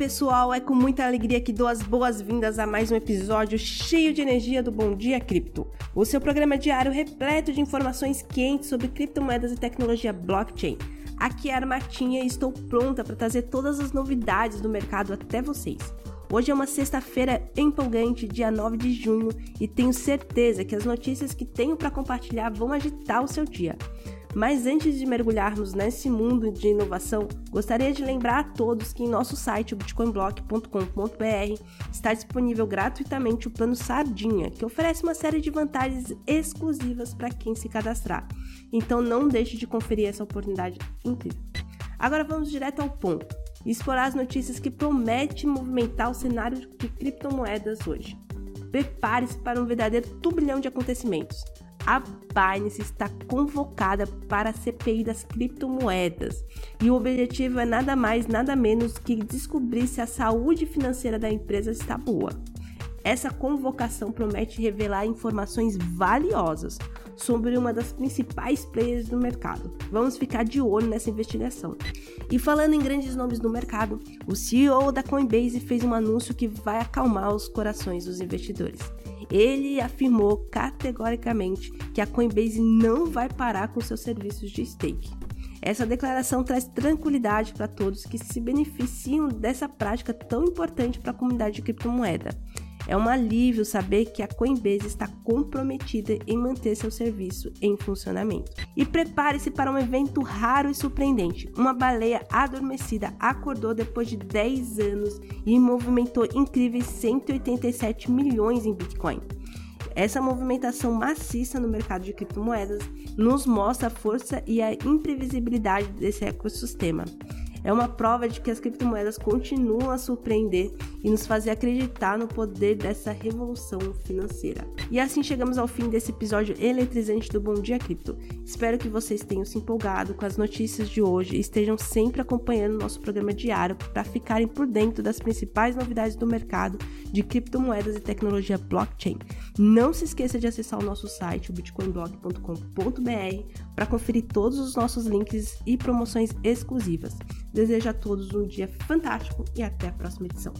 pessoal, é com muita alegria que dou as boas-vindas a mais um episódio cheio de energia do Bom Dia Cripto, o seu programa diário repleto de informações quentes sobre criptomoedas e tecnologia blockchain. Aqui é a Armatinha e estou pronta para trazer todas as novidades do mercado até vocês. Hoje é uma sexta-feira empolgante, dia 9 de junho, e tenho certeza que as notícias que tenho para compartilhar vão agitar o seu dia. Mas antes de mergulharmos nesse mundo de inovação, gostaria de lembrar a todos que em nosso site, bitcoinblock.com.br, está disponível gratuitamente o plano Sardinha, que oferece uma série de vantagens exclusivas para quem se cadastrar. Então não deixe de conferir essa oportunidade incrível. Agora vamos direto ao ponto e explorar as notícias que prometem movimentar o cenário de criptomoedas hoje. Prepare-se para um verdadeiro turbilhão de acontecimentos a Binance está convocada para a CPI das criptomoedas e o objetivo é nada mais, nada menos que descobrir se a saúde financeira da empresa está boa. Essa convocação promete revelar informações valiosas sobre uma das principais players do mercado. Vamos ficar de olho nessa investigação. E falando em grandes nomes do mercado, o CEO da Coinbase fez um anúncio que vai acalmar os corações dos investidores. Ele afirmou categoricamente que a Coinbase não vai parar com seus serviços de stake. Essa declaração traz tranquilidade para todos que se beneficiam dessa prática tão importante para a comunidade de criptomoeda. É um alívio saber que a Coinbase está comprometida em manter seu serviço em funcionamento. E prepare-se para um evento raro e surpreendente. Uma baleia adormecida acordou depois de 10 anos e movimentou incríveis 187 milhões em Bitcoin. Essa movimentação maciça no mercado de criptomoedas nos mostra a força e a imprevisibilidade desse ecossistema é uma prova de que as criptomoedas continuam a surpreender e nos fazer acreditar no poder dessa revolução financeira. E assim chegamos ao fim desse episódio eletrizante do Bom Dia Cripto. Espero que vocês tenham se empolgado com as notícias de hoje e estejam sempre acompanhando nosso programa diário para ficarem por dentro das principais novidades do mercado de criptomoedas e tecnologia blockchain. Não se esqueça de acessar o nosso site, o bitcoinblock.com.br, para conferir todos os nossos links e promoções exclusivas. Desejo a todos um dia fantástico e até a próxima edição.